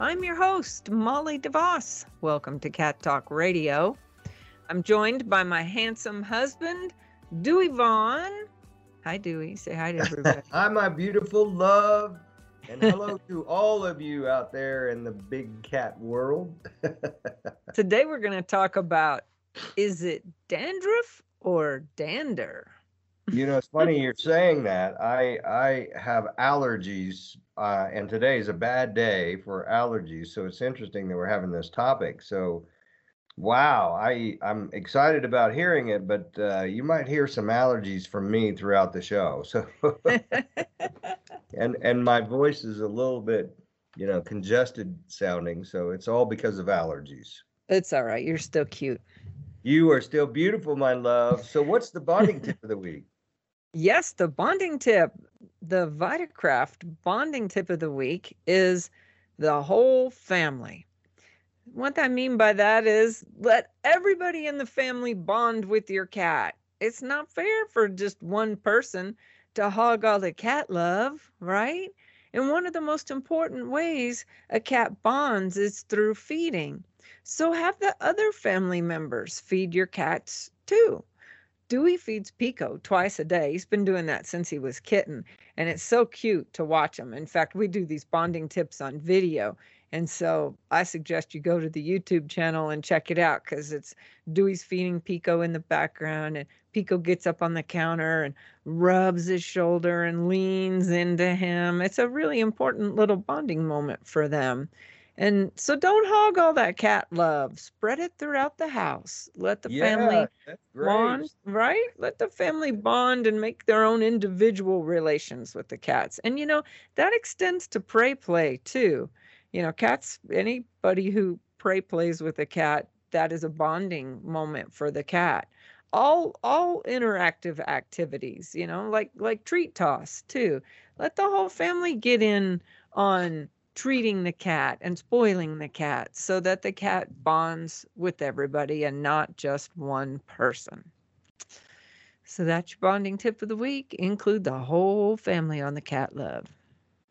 I'm your host, Molly DeVos. Welcome to Cat Talk Radio. I'm joined by my handsome husband, Dewey Vaughn. Hi, Dewey. Say hi to everybody. hi, my beautiful love. And hello to all of you out there in the big cat world. Today, we're going to talk about is it dandruff or dander? You know, it's funny you're saying that. I I have allergies, uh, and today is a bad day for allergies. So it's interesting that we're having this topic. So, wow, I I'm excited about hearing it, but uh, you might hear some allergies from me throughout the show. So, and and my voice is a little bit, you know, congested sounding. So it's all because of allergies. It's all right. You're still cute. You are still beautiful, my love. So, what's the bonding tip of the week? Yes, the bonding tip, the Vitakraft bonding tip of the week is the whole family. What I mean by that is let everybody in the family bond with your cat. It's not fair for just one person to hog all the cat love, right? And one of the most important ways a cat bonds is through feeding. So have the other family members feed your cats too. Dewey feeds Pico twice a day. He's been doing that since he was kitten, and it's so cute to watch him. In fact, we do these bonding tips on video, and so I suggest you go to the YouTube channel and check it out because it's Dewey's feeding Pico in the background, and Pico gets up on the counter and rubs his shoulder and leans into him. It's a really important little bonding moment for them. And so don't hog all that cat love. Spread it throughout the house. Let the yeah, family bond, right? Let the family bond and make their own individual relations with the cats. And you know, that extends to prey play too. You know, cats, anybody who prey plays with a cat, that is a bonding moment for the cat. All all interactive activities, you know, like like treat toss too. Let the whole family get in on treating the cat and spoiling the cat so that the cat bonds with everybody and not just one person. So that's your bonding tip of the week. Include the whole family on the cat love.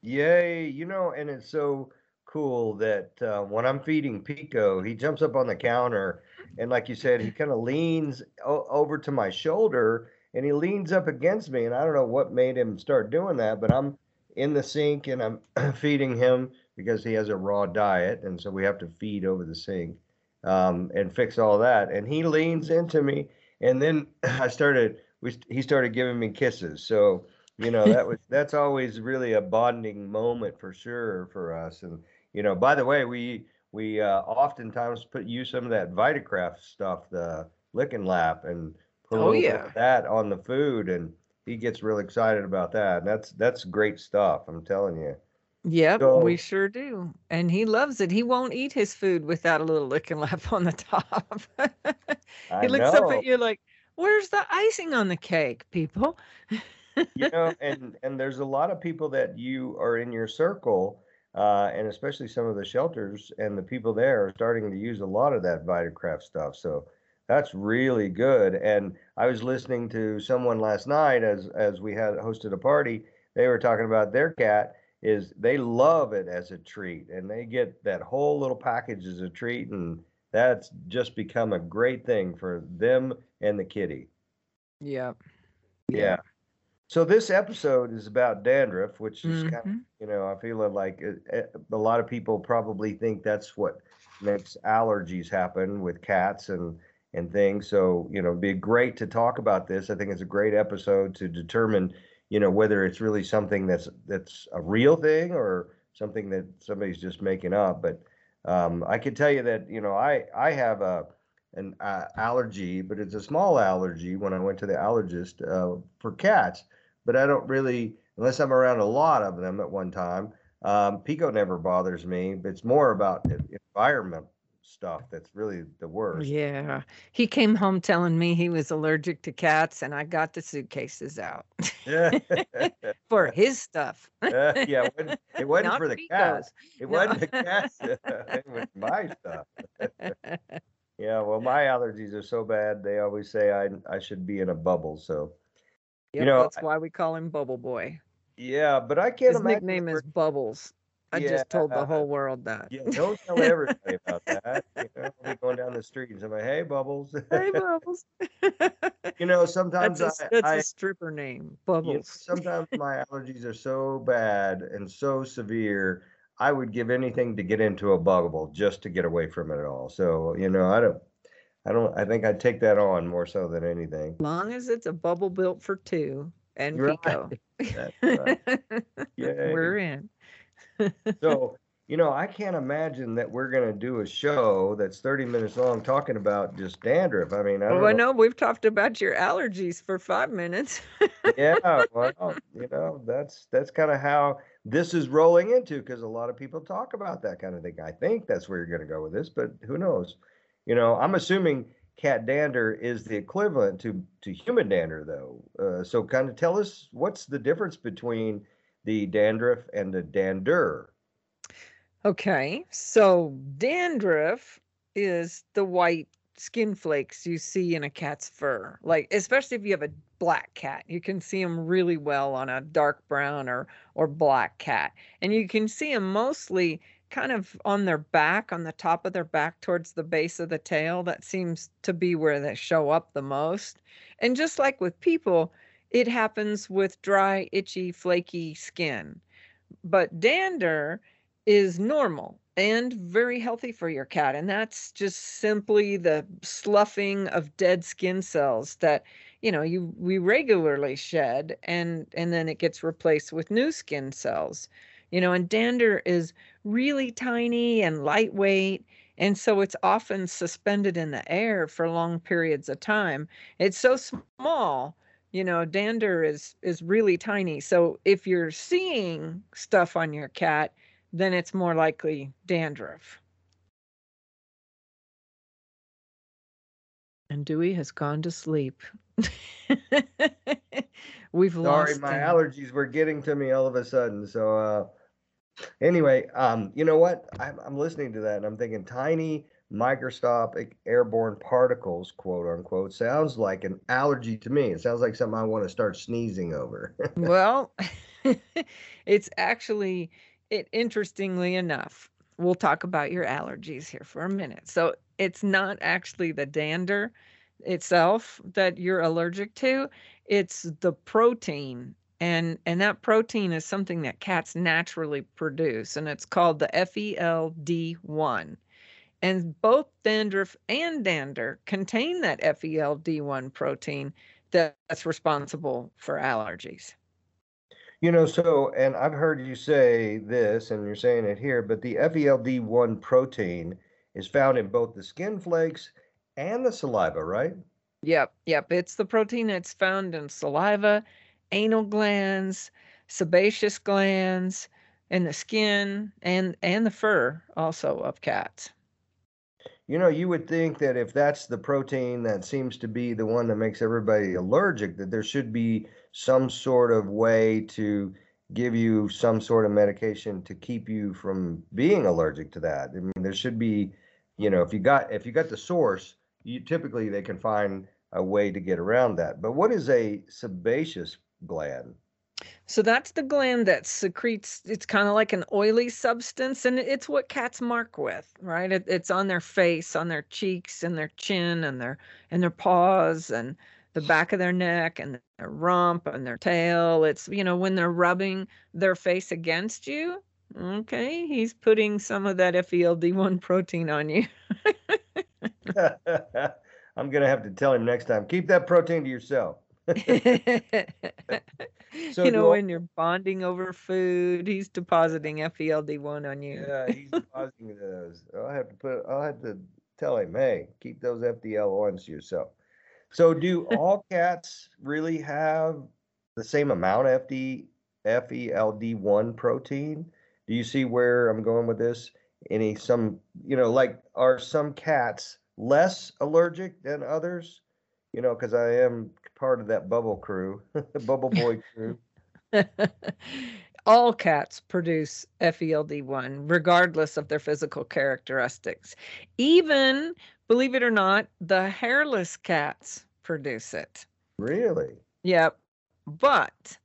Yay. You know, and it's so cool that uh, when I'm feeding Pico, he jumps up on the counter and, like you said, he kind of leans o- over to my shoulder and he leans up against me. And I don't know what made him start doing that, but I'm in the sink and I'm feeding him because he has a raw diet, and so we have to feed over the sink um, and fix all that. And he leans into me, and then I started. We he started giving me kisses. So you know that was that's always really a bonding moment for sure for us. And you know, by the way, we we uh, oftentimes put use some of that Vitakraft stuff, the lick and lap, and put oh, yeah. that on the food and he gets real excited about that. That's that's great stuff. I'm telling you. Yep, so, we sure do. And he loves it. He won't eat his food without a little lick and lap on the top. he looks know. up at you like, "Where's the icing on the cake, people?" you know, and and there's a lot of people that you are in your circle, uh, and especially some of the shelters and the people there are starting to use a lot of that Vitakraft stuff. So that's really good. And I was listening to someone last night as as we had hosted a party. They were talking about their cat is they love it as a treat and they get that whole little package as a treat and that's just become a great thing for them and the kitty. Yeah. Yeah. So this episode is about dandruff, which is mm-hmm. kind of, you know, I feel like it, it, a lot of people probably think that's what makes allergies happen with cats and and things. So, you know, it'd be great to talk about this. I think it's a great episode to determine, you know, whether it's really something that's that's a real thing or something that somebody's just making up. But um, I can tell you that, you know, I I have a an uh, allergy, but it's a small allergy when I went to the allergist uh, for cats. But I don't really, unless I'm around a lot of them at one time. Um, Pico never bothers me, it's more about environment stuff that's really the worst. Yeah. He came home telling me he was allergic to cats, and I got the suitcases out for his stuff. Uh, yeah, it wasn't, it wasn't for the Pico's. cats. It No. wasn't the cats. it was my stuff. Yeah, well, my allergies are so bad. They always say I I should be in a bubble. So Yep, know, that's why we call him Bubble Boy. yeah, but I can't His nickname is Bubbles. I just told the Yeah. whole world that. Yeah, don't tell everybody about that. You know, I'll be going down the street and somebody, hey, Bubbles. hey, Bubbles. you know, sometimes that's a, I, that's I a stripper name, you know, Bubbles. sometimes my allergies are so bad and so severe. I would give anything to get into a bubble just to get away from it all. So you know, I don't, I don't. I think I'd take that on more so than anything. As long as it's a bubble built for two and Right. Pico. That's right. We're in. So, you know, I can't imagine that we're going to do a show that's 30 minutes long talking about just dandruff. I mean, I Well, know. know we've talked about your allergies for five minutes. Yeah, well, you know, that's that's kind of how this is rolling into because a lot of people talk about that kind of thing. I think that's where you're going to go with this, but who knows? You know, I'm assuming cat dander is the equivalent to to human dander, though. Uh, so, kind of tell us what's the difference between the dandruff and the dander. Okay, so dandruff is the white skin flakes you see in a cat's fur. Like especially if you have a black cat, you can see them really well on a dark brown or or black cat. And you can see them mostly kind of on their back, on the top of their back towards the base of the tail. That seems to be where they show up the most. And just like with people, it happens with dry, itchy, flaky skin. But dander is normal and very healthy for your cat. And that's just simply the sloughing of dead skin cells that, you know, you we regularly shed and and then it gets replaced with new skin cells. You know, and dander is really tiny and lightweight. And so it's often suspended in the air for long periods of time. It's so small, you know, dander is is really tiny. So if you're seeing stuff on your cat, then it's more likely dandruff. And Dewey has gone to sleep. We've Sorry, lost my him. allergies were getting to me all of a sudden. So, uh, anyway, um, you know what? I'm, I'm listening to that and I'm thinking tiny microscopic airborne particles, quote unquote, sounds like an allergy to me. It sounds like something I want to start sneezing over. well, it's actually it interestingly enough. We'll talk about your allergies here for a minute. So, it's not actually the dander itself that you're allergic to, it's the protein and and that protein is something that cats naturally produce and it's called the FELD1. And both dandruff and dander contain that FELD1 protein that's responsible for allergies. You know, so, and I've heard you say this, and you're saying it here, but the FELD1 protein is found in both the skin flakes and the saliva, right? Yep, yep. It's the protein that's found in saliva, anal glands, sebaceous glands, and the skin and and the fur also of cats. You know, you would think that if that's the protein that seems to be the one that makes everybody allergic, that there should be some sort of way to give you some sort of medication to keep you from being allergic to that. I mean, there should be, you know, if you got if you got the source, you typically they can find a way to get around that. But what is a sebaceous gland? So that's the gland that secretes, it's kind of like an oily substance, and it's what cats mark with, right? It, it's on their face, on their cheeks, and their chin, and their and their paws, and the back of their neck, and their rump, and their tail. It's you know when they're rubbing their face against you. Okay, he's putting some of that FELD1 protein on you. I'm gonna have to tell him next time. Keep that protein to yourself. So you know, all- when you're bonding over food, he's depositing FELD1 on you. Yeah, he's depositing those. I'll have to put. I'll have to tell him, hey, keep those FDL ones to yourself. So, do all cats really have the same amount of FD FELD1 protein? Do you see where I'm going with this? any some you know like are some cats less allergic than others? You know, because I am part of that bubble crew, the bubble boy crew. All cats produce FELD1, regardless of their physical characteristics. Even, believe it or not, the hairless cats produce it. Really? Yep. But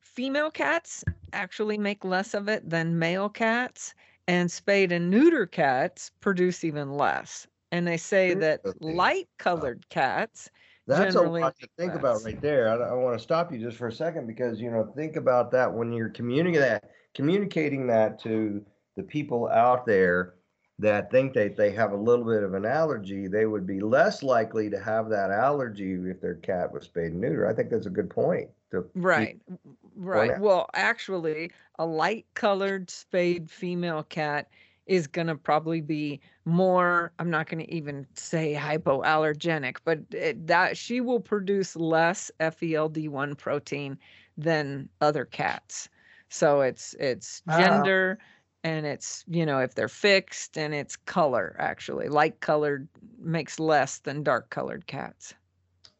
female cats actually make less of it than male cats, and spayed and neuter cats produce even less. And they say that light colored cats that's a generally lot to make think about right there. I, I want to stop you just for a second because you know think about that when you're communicating that communicating that to the people out there that think that they have a little bit of an allergy, they would be less likely to have that allergy if their cat was spayed and neuter. I think that's a good point. To Right. w- Right. Well, actually, a light colored spayed female cat is going to probably be more, I'm not going to even say hypoallergenic, but it, that she will produce less FELD1 protein than other cats. So it's it's gender and it's, you know, if they're fixed and it's color actually. Light colored makes less than dark colored cats.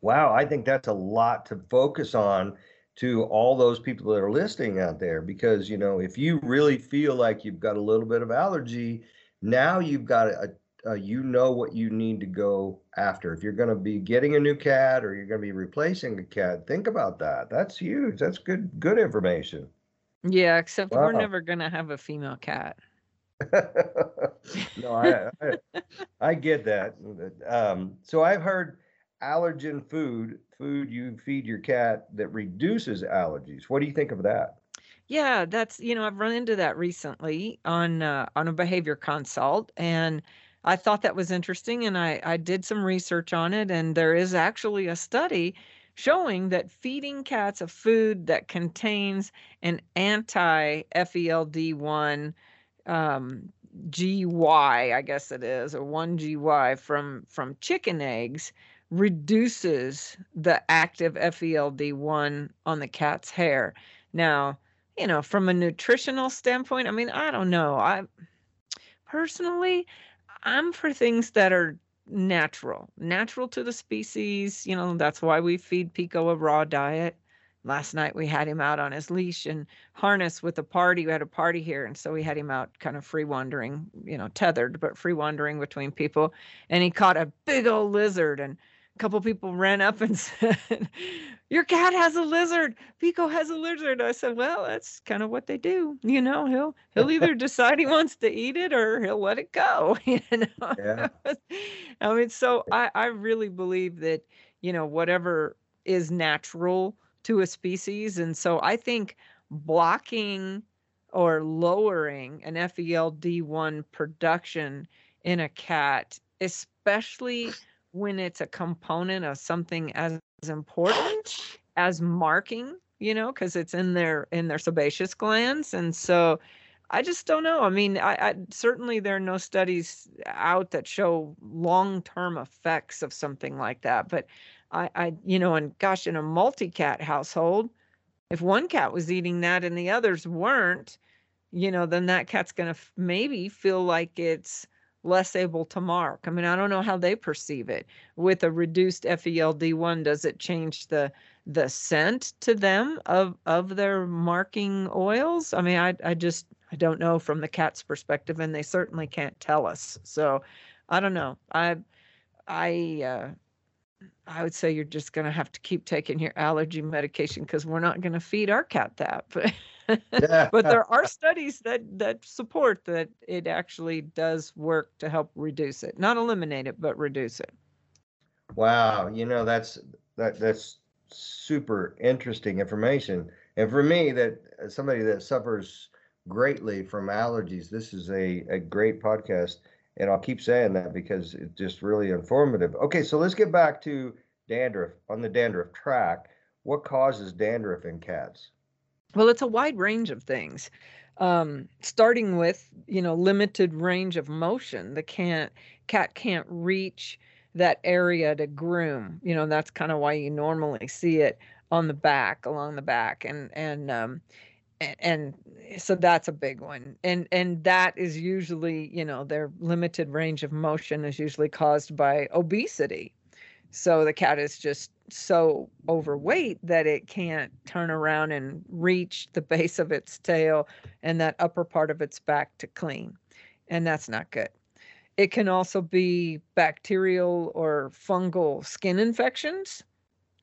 Wow, I think that's a lot to focus on to all those people that are listening out there because you know if you really feel like you've got a little bit of allergy, now you've got a, a you know what you need to go after. If you're going to be getting a new cat or you're going to be replacing a cat, think about that. That's huge. That's good good information. Yeah, except we're never going to have a female cat. no, I, I I get that. Um, so I've heard allergen food, food you feed your cat that reduces allergies. What do you think of that? Yeah, that's you know I've run into that recently on uh, on a behavior consult, and I thought that was interesting, and I I did some research on it, and there is actually a study showing that feeding cats a food that contains an anti-FELD1 um, GY, I guess it is, or one GY from from chicken eggs reduces the active FELD1 on the cat's hair. Now, you know, from a nutritional standpoint, I mean, I don't know. I personally, I'm for things that are natural, natural to the species. You know, that's why we feed Pico a raw diet. Last night we had him out on his leash and harness with a party. We had a party here, and so we had him out kind of free wandering, you know, tethered, but free wandering between people. And he caught a big old lizard, and a couple people ran up and said, Your cat has a lizard. Pico has a lizard. I said, Well, that's kind of what they do. You know, he'll he'll either decide he wants to eat it or he'll let it go. You know. Yeah. I mean, so I, I really believe that, you know, whatever is natural to a species. And so I think blocking or lowering an FELD1 production in a cat, especially when it's a component of something as important as marking, you know, because it's in their in their sebaceous glands. And so I just don't know. I mean, I, I certainly there are no studies out that show long-term effects of something like that. But I, I, you know, and gosh, in a multi-cat household, if one cat was eating that and the others weren't, you know, then that cat's going to f- maybe feel like it's less able to mark. I mean, I don't know how they perceive it. With a reduced FELD1, does it change the the scent to them of of their marking oils? I mean, I I just I don't know from the cat's perspective, and they certainly can't tell us. So, I don't know. I I uh, I would say you're just going to have to keep taking your allergy medication because we're not going to feed our cat that. But there are studies that that support that it actually does work to help reduce it, not eliminate it, but reduce it. Wow, you know that's that that's super interesting information. And for me, that uh, somebody that suffers greatly from allergies, this is a a great podcast, and I'll keep saying that because it's just really informative. Okay, so let's get back to dandruff on the dandruff track. What causes dandruff in cats? Well, it's a wide range of things. Um, starting with, you know, limited range of motion. The can't cat can't reach that area to groom. You know, that's kind of why you normally see it on the back, along the back. And and um and, and so that's a big one and and that is usually you know their limited range of motion is usually caused by obesity so the cat is just so overweight that it can't turn around and reach the base of its tail and that upper part of its back to clean and that's not good it can also be bacterial or fungal skin infections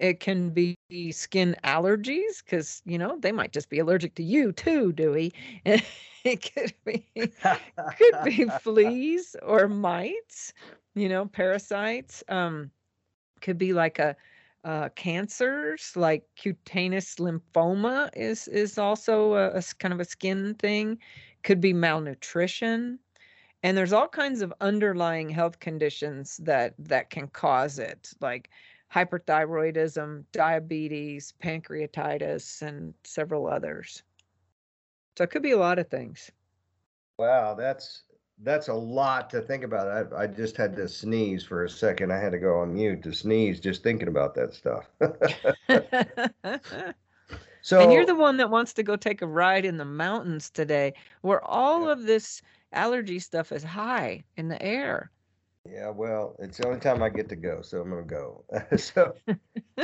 it can be skin allergies because, you know, they might just be allergic to you too, Dewey. it could be could be fleas or mites, you know, parasites. Um, could be like a uh, cancers like cutaneous lymphoma is is also a, a, kind of a skin thing could be malnutrition and there's all kinds of underlying health conditions that that can cause it like hyperthyroidism, diabetes, pancreatitis, and several others. So it could be a lot of things. Wow, that's that's a lot to think about. I, I just had to sneeze for a second. I had to go on mute to sneeze just thinking about that stuff. so And you're the one that wants to go take a ride in the mountains today where all yeah. of this allergy stuff is high in the air. Yeah, well, it's the only time I get to go, so I'm gonna go. so,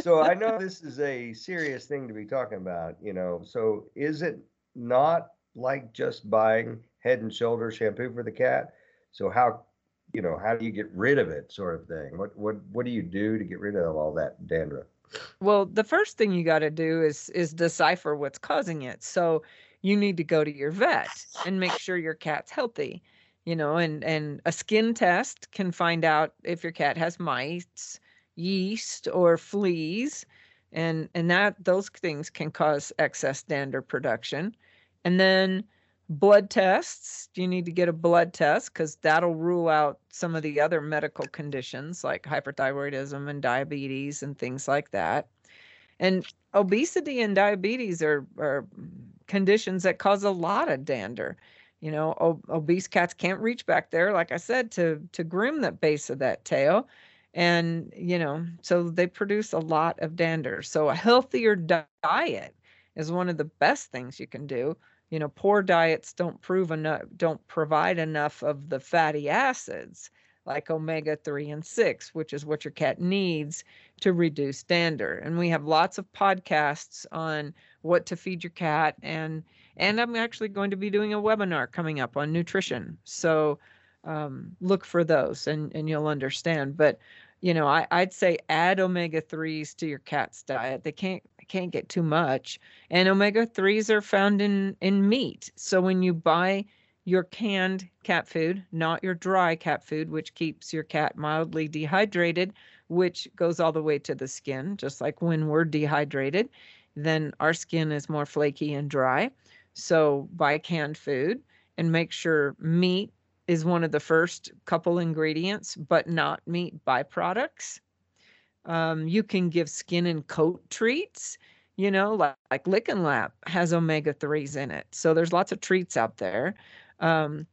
so I know this is a serious thing to be talking about, you know. So, is it not like just buying Head and Shoulders shampoo for the cat? So, how, you know, how do you get rid of it, sort of thing? What, what, what do you do to get rid of all that dandruff? Well, the first thing you got to do is is decipher what's causing it. So, you need to go to your vet and make sure your cat's healthy you know and and a skin test can find out if your cat has mites yeast or fleas and and that those things can cause excess dander production and then blood tests. You need to get a blood test? Because that'll rule out some of the other medical conditions like hyperthyroidism and diabetes and things like that. And obesity and diabetes are, are conditions that cause a lot of dander. You know ob- obese cats can't reach back there like i said to to groom the base of that tail. And you know so they produce a lot of dander. So a healthier diet is one of the best things you can do you know poor diets don't prove enough don't provide enough of the fatty acids like omega 3 and 6 which is what your cat needs to reduce dander and we have lots of podcasts on what to feed your cat and and I'm actually going to be doing a webinar coming up on nutrition. So um, look for those and, and you'll understand. But, you know, I, I'd say add omega 3s to your cat's diet. They can't can't get too much. And omega 3s are found in, in meat. So when you buy your canned cat food, not your dry cat food, which keeps your cat mildly dehydrated, which goes all the way to the skin, just like when we're dehydrated, then our skin is more flaky and dry. So buy canned food and make sure meat is one of the first couple ingredients, but not meat byproducts. Um, you can give skin and coat treats, you know, like, like Lick and Lap has omega 3s in it. So there's lots of treats out there. Um,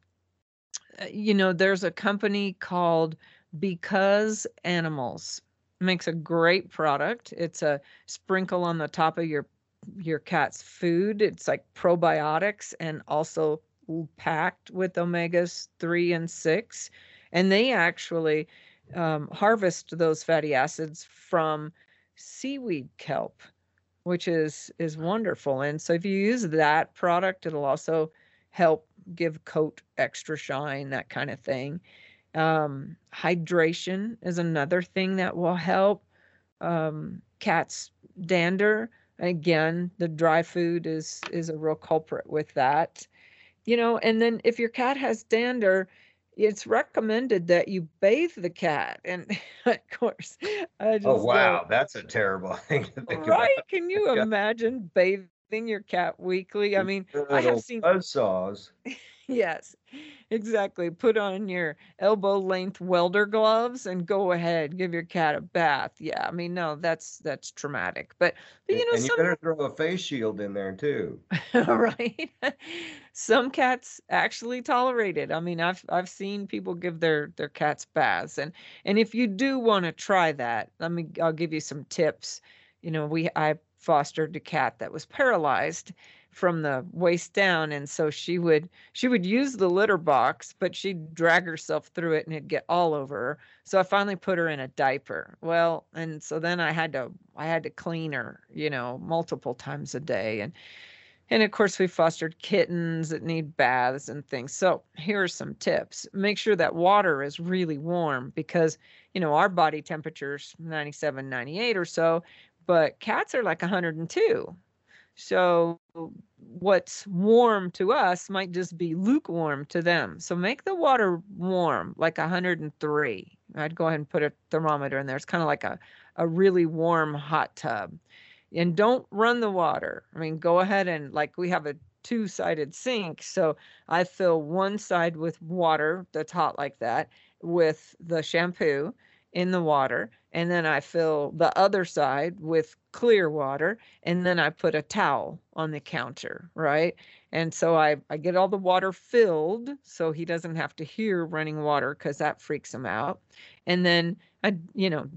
uh, you know, there's a company called Because Animals makes a great product. It's a sprinkle on the top of your your cat's food. It's like probiotics and also packed with omegas 3 and 6. And they actually um, harvest those fatty acids from seaweed kelp, which is is wonderful. And so if you use that product, it'll also help give coat extra shine, that kind of thing. Um, hydration is another thing that will help um, cats dander again the dry food is is a real culprit with that you know and then if your cat has dander it's recommended that you bathe the cat and of course I oh, just oh wow that's a terrible thing to think right about. can you imagine bathing your cat weekly? I mean i have seen buzz saws yes, exactly. Put on your elbow length welder gloves and go ahead, give your cat a bath. Yeah, I mean, no, that's that's traumatic. But, but you know, and you some... better throw a face shield in there too. right. some cats actually tolerate it. I mean, I've I've seen people give their their cats baths, and and if you do want to try that, let me I'll give you some tips. You know, we I fostered a cat that was paralyzed from the waist down and so she would she would use the litter box but she'd drag herself through it and it'd get all over her. So i finally put her in a diaper. Well and so then i had to i had to clean her you know multiple times a day. And and of course we fostered kittens that need baths and things. So here are some tips. Make sure that water is really warm because you know our body temperature's 97 98 or so but cats are like 102 so what's warm to us might just be lukewarm to them. So make the water warm, like 103. I'd go ahead and put a thermometer in there. It's kind of like a, a really warm hot tub. And don't run the water. I mean, go ahead and like we have a two sided sink. So I fill one side with water that's hot like that with the shampoo in the water and then I fill the other side with clear water and then I put a towel on the counter, right? And so I, I get all the water filled so he doesn't have to hear running water because that freaks him out. And then I, you know,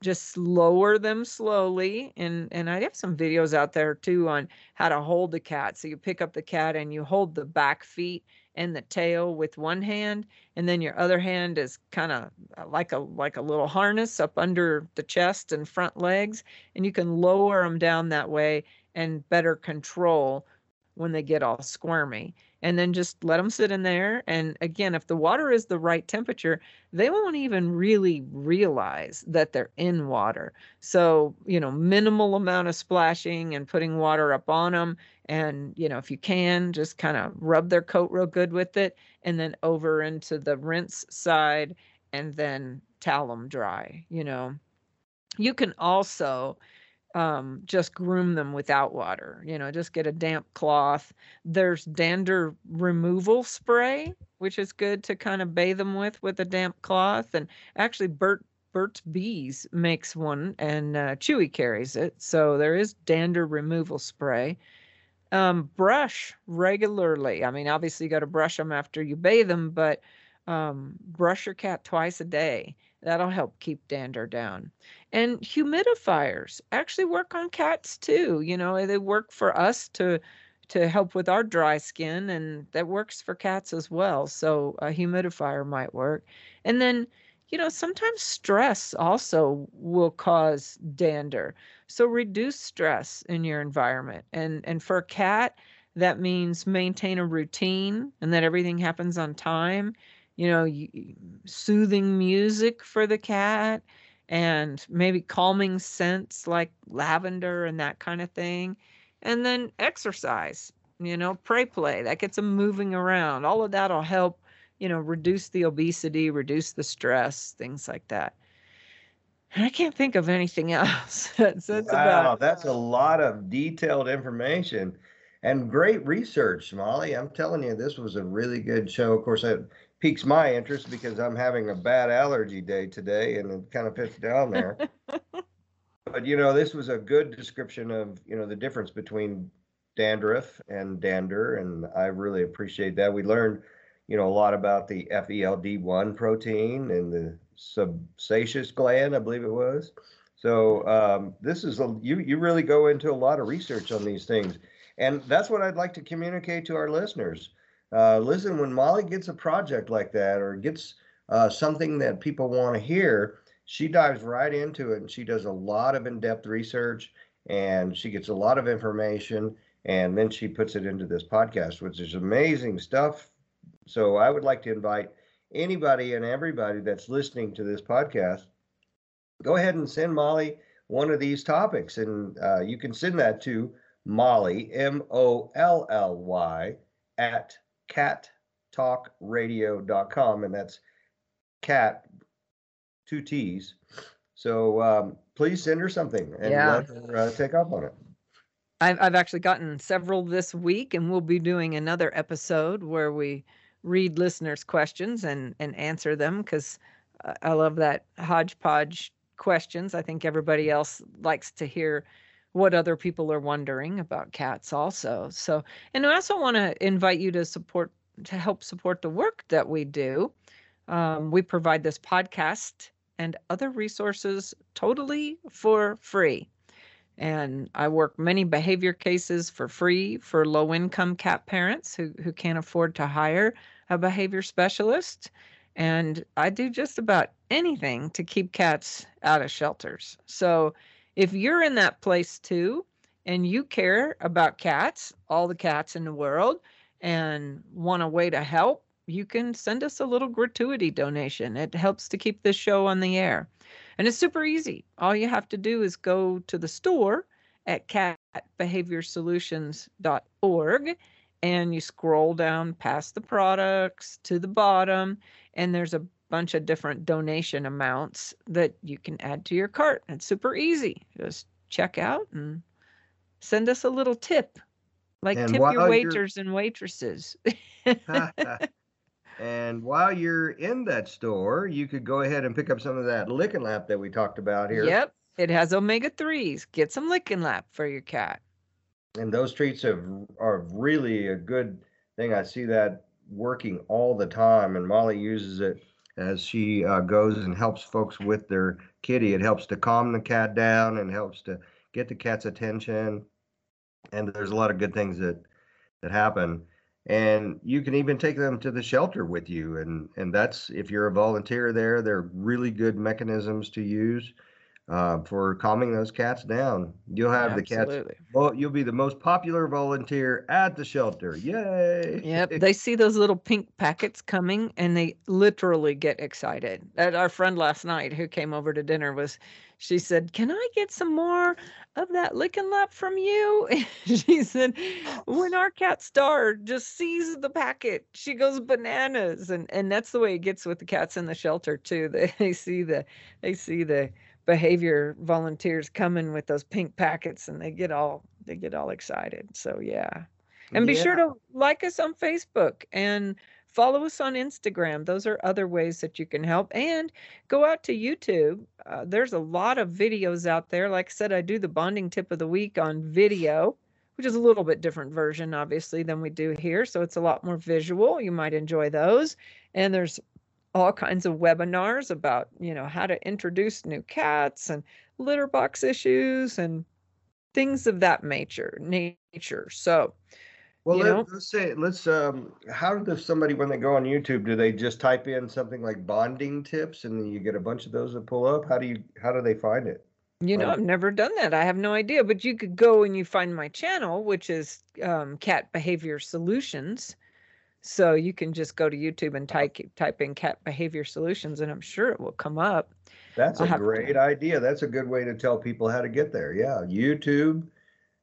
just lower them slowly and and i have some videos out there too on how to hold the cat. So you pick up the cat and you hold the back feet and the tail with one hand and then your other hand is kind of uh, like a like a little harness up under the chest and front legs and you can lower them down that way and better control when they get all squirmy and then just let them sit in there and again if the water is the right temperature they won't even really realize that they're in water. So you know minimal amount of splashing and putting water up on them and you know if you can just kind of rub their coat real good with it and then over into the rinse side and then towel them dry you know. You can also um, just groom them without water you know just get a damp cloth there's dander removal spray which is good to kind of bathe them with with a damp cloth and actually bert Burt's Bees makes one and uh, Chewy carries it. So there is dander removal spray. Um, brush regularly. I mean, obviously, you got to brush them after you bathe them, but um, brush your cat twice a day. That'll help keep dander down. And humidifiers actually work on cats too. You know, they work for us to to help with our dry skin, and that works for cats as well. So a humidifier might work. And then you know, sometimes stress also will cause dander. So reduce stress in your environment. And and for a cat, that means maintain a routine and that everything happens on time. You know, soothing music for the cat and maybe calming scents like lavender and that kind of thing. And then exercise, you know, prey play that gets them moving around. All of that'll help you know, reduce the obesity, reduce the stress, things like that. I can't think of anything else. that's, that's wow, that's a lot of detailed information and great research, Molly. I'm telling you, this was a really good show. Of course, it piques my interest because I'm having a bad allergy day today, and it kind of fits down there. but you know, this was a good description of you know the difference between dandruff and dander, and I really appreciate that. We learned you know a lot about the FELD1 protein and the sebaceous gland, I believe it was. So um, this is a, you you really go into a lot of research on these things, and that's what I'd like to communicate to our listeners. Uh, listen, when Molly gets a project like that or gets uh, something that people want to hear, she dives right into it and she does a lot of in-depth research and she gets a lot of information and then she puts it into this podcast, which is amazing stuff so I would like to invite anybody and everybody that's listening to this podcast, go ahead and send Molly one of these topics. And uh, you can send that to Molly, M O L L Y, at cattalkradio.com. And that's cat, two T's. So um, please send her something and yeah. let her uh, take up on it. I've, I've actually gotten several this week, and we'll be doing another episode where we read listeners' questions and and answer them because I love that hodgepodge questions. I think everybody else likes to hear what other people are wondering about cats also. So, and I also want to invite you to support to help support the work that we do. Um, we provide this podcast and other resources totally for free. And I work many behavior cases for free for low income cat parents who, who can't afford to hire a behavior specialist. And I do just about anything to keep cats out of shelters. So if you're in that place too, and you care about cats, all the cats in the world, and want a way to help, you can send us a little gratuity donation. It helps to keep this show on the air. And it's super easy. All you have to do is go to the store at catbehaviorsolutions.org and you scroll down past the products to the bottom, and there's a bunch of different donation amounts that you can add to your cart. It's super easy. Just check out and send us a little tip, like And tip your waiters and waitresses. and while you're in that store, you could go ahead and pick up some of that Lick and Lap that we talked about here. Yep, it has omega 3s. Get some Lick and Lap for your cat. And those treats have, are really a good thing. I see that working all the time, and Molly uses it as she uh, goes and helps folks with their kitty. It helps to calm the cat down and helps to get the cat's attention. And there's a lot of good things that that happen. And you can even take them to the shelter with you, and and that's if you're a volunteer there. They're really good mechanisms to use uh, for calming those cats down. You'll have the cats Absolutely. well, you'll be the most popular volunteer at the shelter. Yay! Yep, they see those little pink packets coming and they literally get excited. And our friend last night who came over to dinner was she said, "Can I get some more of that Lick and Lap from you?" she said, "When our cat Star just sees the packet, she goes bananas." And and that's the way it gets with the cats in the shelter too. They, they see the they see the behavior volunteers coming with those pink packets and they get all they get all excited. So yeah. And be sure to like us on Facebook and follow us on Instagram. Those are other ways that you can help. And go out to YouTube. Uh, there's a lot of videos out there. Like I said, I do the bonding tip of the week on video, which is a little bit different version, obviously, than we do here. So it's a lot more visual. You might enjoy those. And there's all kinds of webinars about, you know, how to introduce new cats and litter box issues and things of that nature. Nature. So Well, let, let's say let's. Um, how does somebody when they go on YouTube do they just type in something like bonding tips and then you get a bunch of those that pull up? How do you how do they find it? You know, I've never done that. I have no idea. But you could go and you find my channel, which is um, Cat Behavior Solutions. So you can just go to YouTube and type type in Cat Behavior Solutions, and I'm sure it will come up. That's I'll a have to- great idea. That's a good way to tell people how to get there. Yeah, YouTube,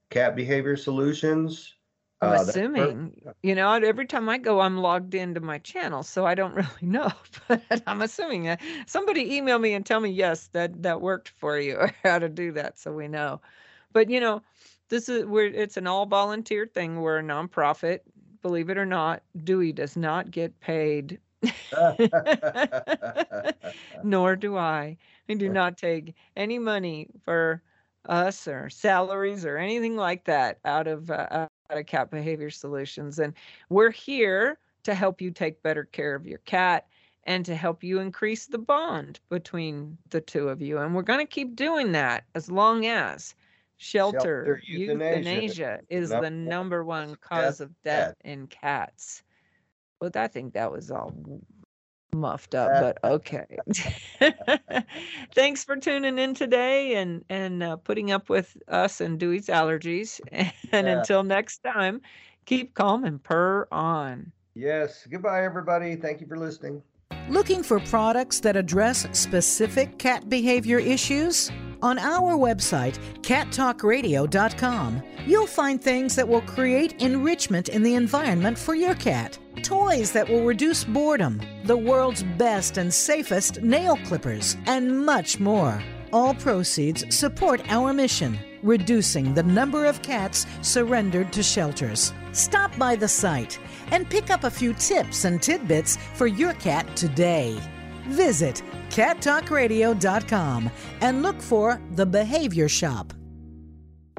Cat Behavior Solutions. I'm uh, assuming, you know, every time I go, I'm logged into my channel, so I don't really know. But I'm assuming that somebody email me and tell me yes, that that worked for you, or how to do that, so we know. But you know, this is where it's an all volunteer thing. We're a nonprofit, believe it or not. Dewey does not get paid, nor do I. We do not take any money for us or salaries or anything like that out of uh, out of cat behavior solutions and we're here to help you take better care of your cat and to help you increase the bond between the two of you and we're going to keep doing that as long as shelter, euthanasia euthanasia is the number one cause cause of of death in cats but i think that was all muffed up but okay thanks for tuning in today and and uh, putting up with us and dewey's allergies and Yeah. until next time keep calm and purr on yes. Goodbye, everybody. Thank you for listening. Looking for products that address specific cat behavior issues? On our website, cattalkradio.com, you'll find things that will create enrichment in the environment for your cat. Toys that will reduce boredom, the world's best and safest nail clippers, and much more. All proceeds support our mission, reducing the number of cats surrendered to shelters. Stop by the site and pick up a few tips and tidbits for your cat today. Visit cattalkradio.com and look for the Behavior Shop.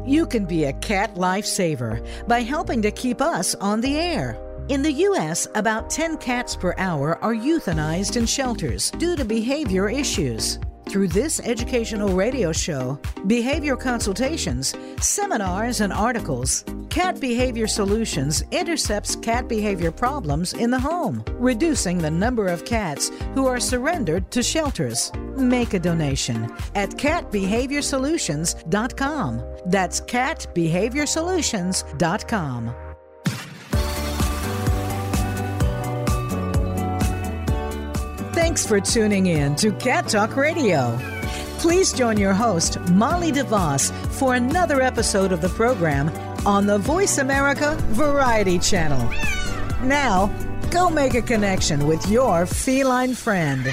You can be a cat lifesaver by helping to keep us on the air. In the U.S., about 10 cats per hour are euthanized in shelters due to behavior issues. through this educational radio show, behavior consultations, seminars, and articles. Cat Behavior Solutions intercepts cat behavior problems in the home, reducing the number of cats who are surrendered to shelters. Make a donation at catbehaviorsolutions.com. That's catbehaviorsolutions.com. Thanks for tuning in to Cat Talk Radio. Please join your host, Molly DeVos, for another episode of the program on the Voice America Variety Channel. Now, go make a connection with your feline friend.